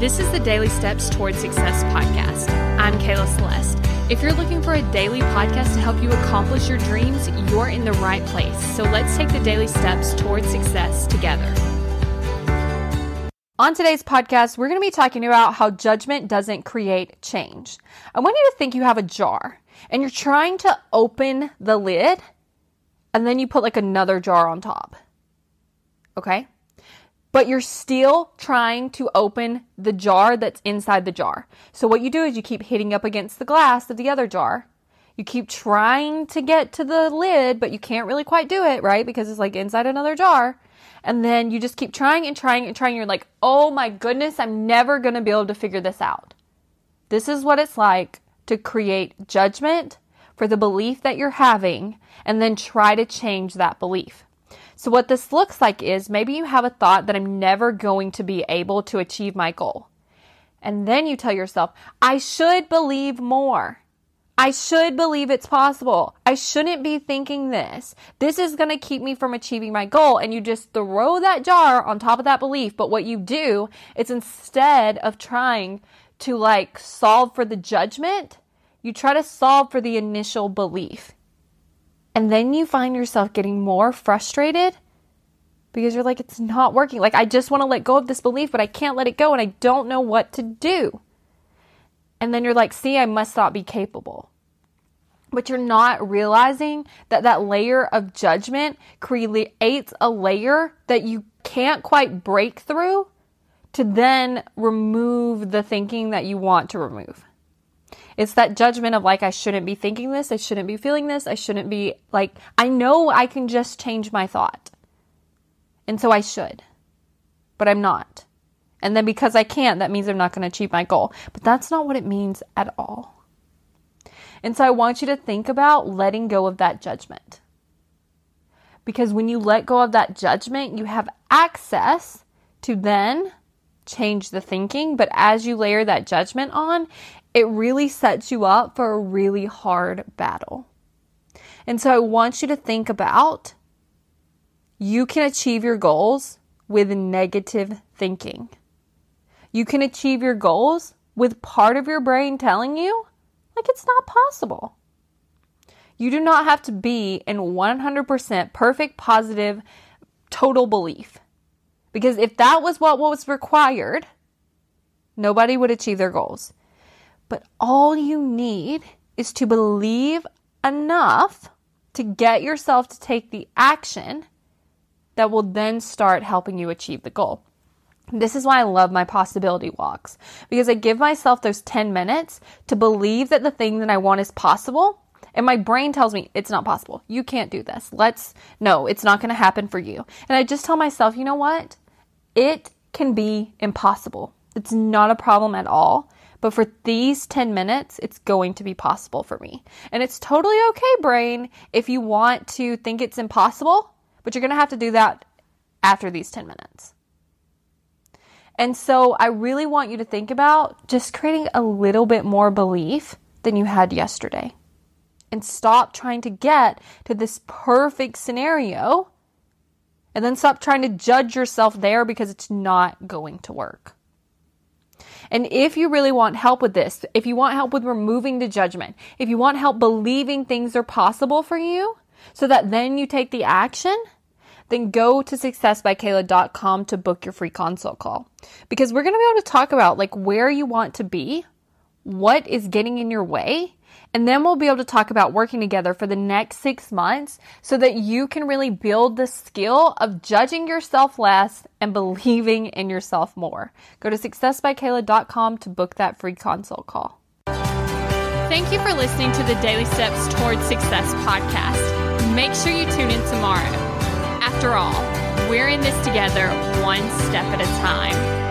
This is the Daily Steps Towards Success podcast. I'm Kayla Celeste. If you're looking for a daily podcast to help you accomplish your dreams, you're in the right place. So let's take the daily steps towards success together. On today's podcast, we're going to be talking about how judgment doesn't create change. I want you to think you have a jar and you're trying to open the lid and then you put like another jar on top. Okay? But you're still trying to open the jar that's inside the jar. So what you do is you keep hitting up against the glass of the other jar. You keep trying to get to the lid, but you can't really quite do it, right? Because it's like inside another jar. And then you just keep trying and trying and trying. You're like, oh my goodness, I'm never going to be able to figure this out. This is what it's like to create judgment for the belief that you're having and then try to change that belief. So, what this looks like is maybe you have a thought that I'm never going to be able to achieve my goal. And then you tell yourself, I should believe more. I should believe it's possible. I shouldn't be thinking this. This is going to keep me from achieving my goal. And you just throw that jar on top of that belief. But what you do is instead of trying to like solve for the judgment, you try to solve for the initial belief. And then you find yourself getting more frustrated because you're like, it's not working. Like, I just want to let go of this belief, but I can't let it go and I don't know what to do. And then you're like, see, I must not be capable. But you're not realizing that that layer of judgment creates a layer that you can't quite break through to then remove the thinking that you want to remove. It's that judgment of like, I shouldn't be thinking this. I shouldn't be feeling this. I shouldn't be like, I know I can just change my thought. And so I should, but I'm not. And then because I can't, that means I'm not going to achieve my goal. But that's not what it means at all. And so I want you to think about letting go of that judgment. Because when you let go of that judgment, you have access to then change the thinking. But as you layer that judgment on, it really sets you up for a really hard battle. And so I want you to think about you can achieve your goals with negative thinking. You can achieve your goals with part of your brain telling you like it's not possible. You do not have to be in 100% perfect, positive, total belief. Because if that was what was required, nobody would achieve their goals. But all you need is to believe enough to get yourself to take the action that will then start helping you achieve the goal. This is why I love my possibility walks because I give myself those 10 minutes to believe that the thing that I want is possible. And my brain tells me it's not possible. You can't do this. Let's, no, it's not going to happen for you. And I just tell myself, you know what? It can be impossible. It's not a problem at all. But for these 10 minutes, it's going to be possible for me. And it's totally okay, brain, if you want to think it's impossible, but you're going to have to do that after these 10 minutes. And so I really want you to think about just creating a little bit more belief than you had yesterday. And stop trying to get to this perfect scenario. And then stop trying to judge yourself there because it's not going to work. And if you really want help with this, if you want help with removing the judgment, if you want help believing things are possible for you so that then you take the action, then go to successbykayla.com to book your free consult call. Because we're going to be able to talk about like where you want to be, what is getting in your way, and then we'll be able to talk about working together for the next six months so that you can really build the skill of judging yourself less and believing in yourself more. Go to successbykayla.com to book that free consult call. Thank you for listening to the Daily Steps Towards Success podcast. Make sure you tune in tomorrow. After all, we're in this together one step at a time.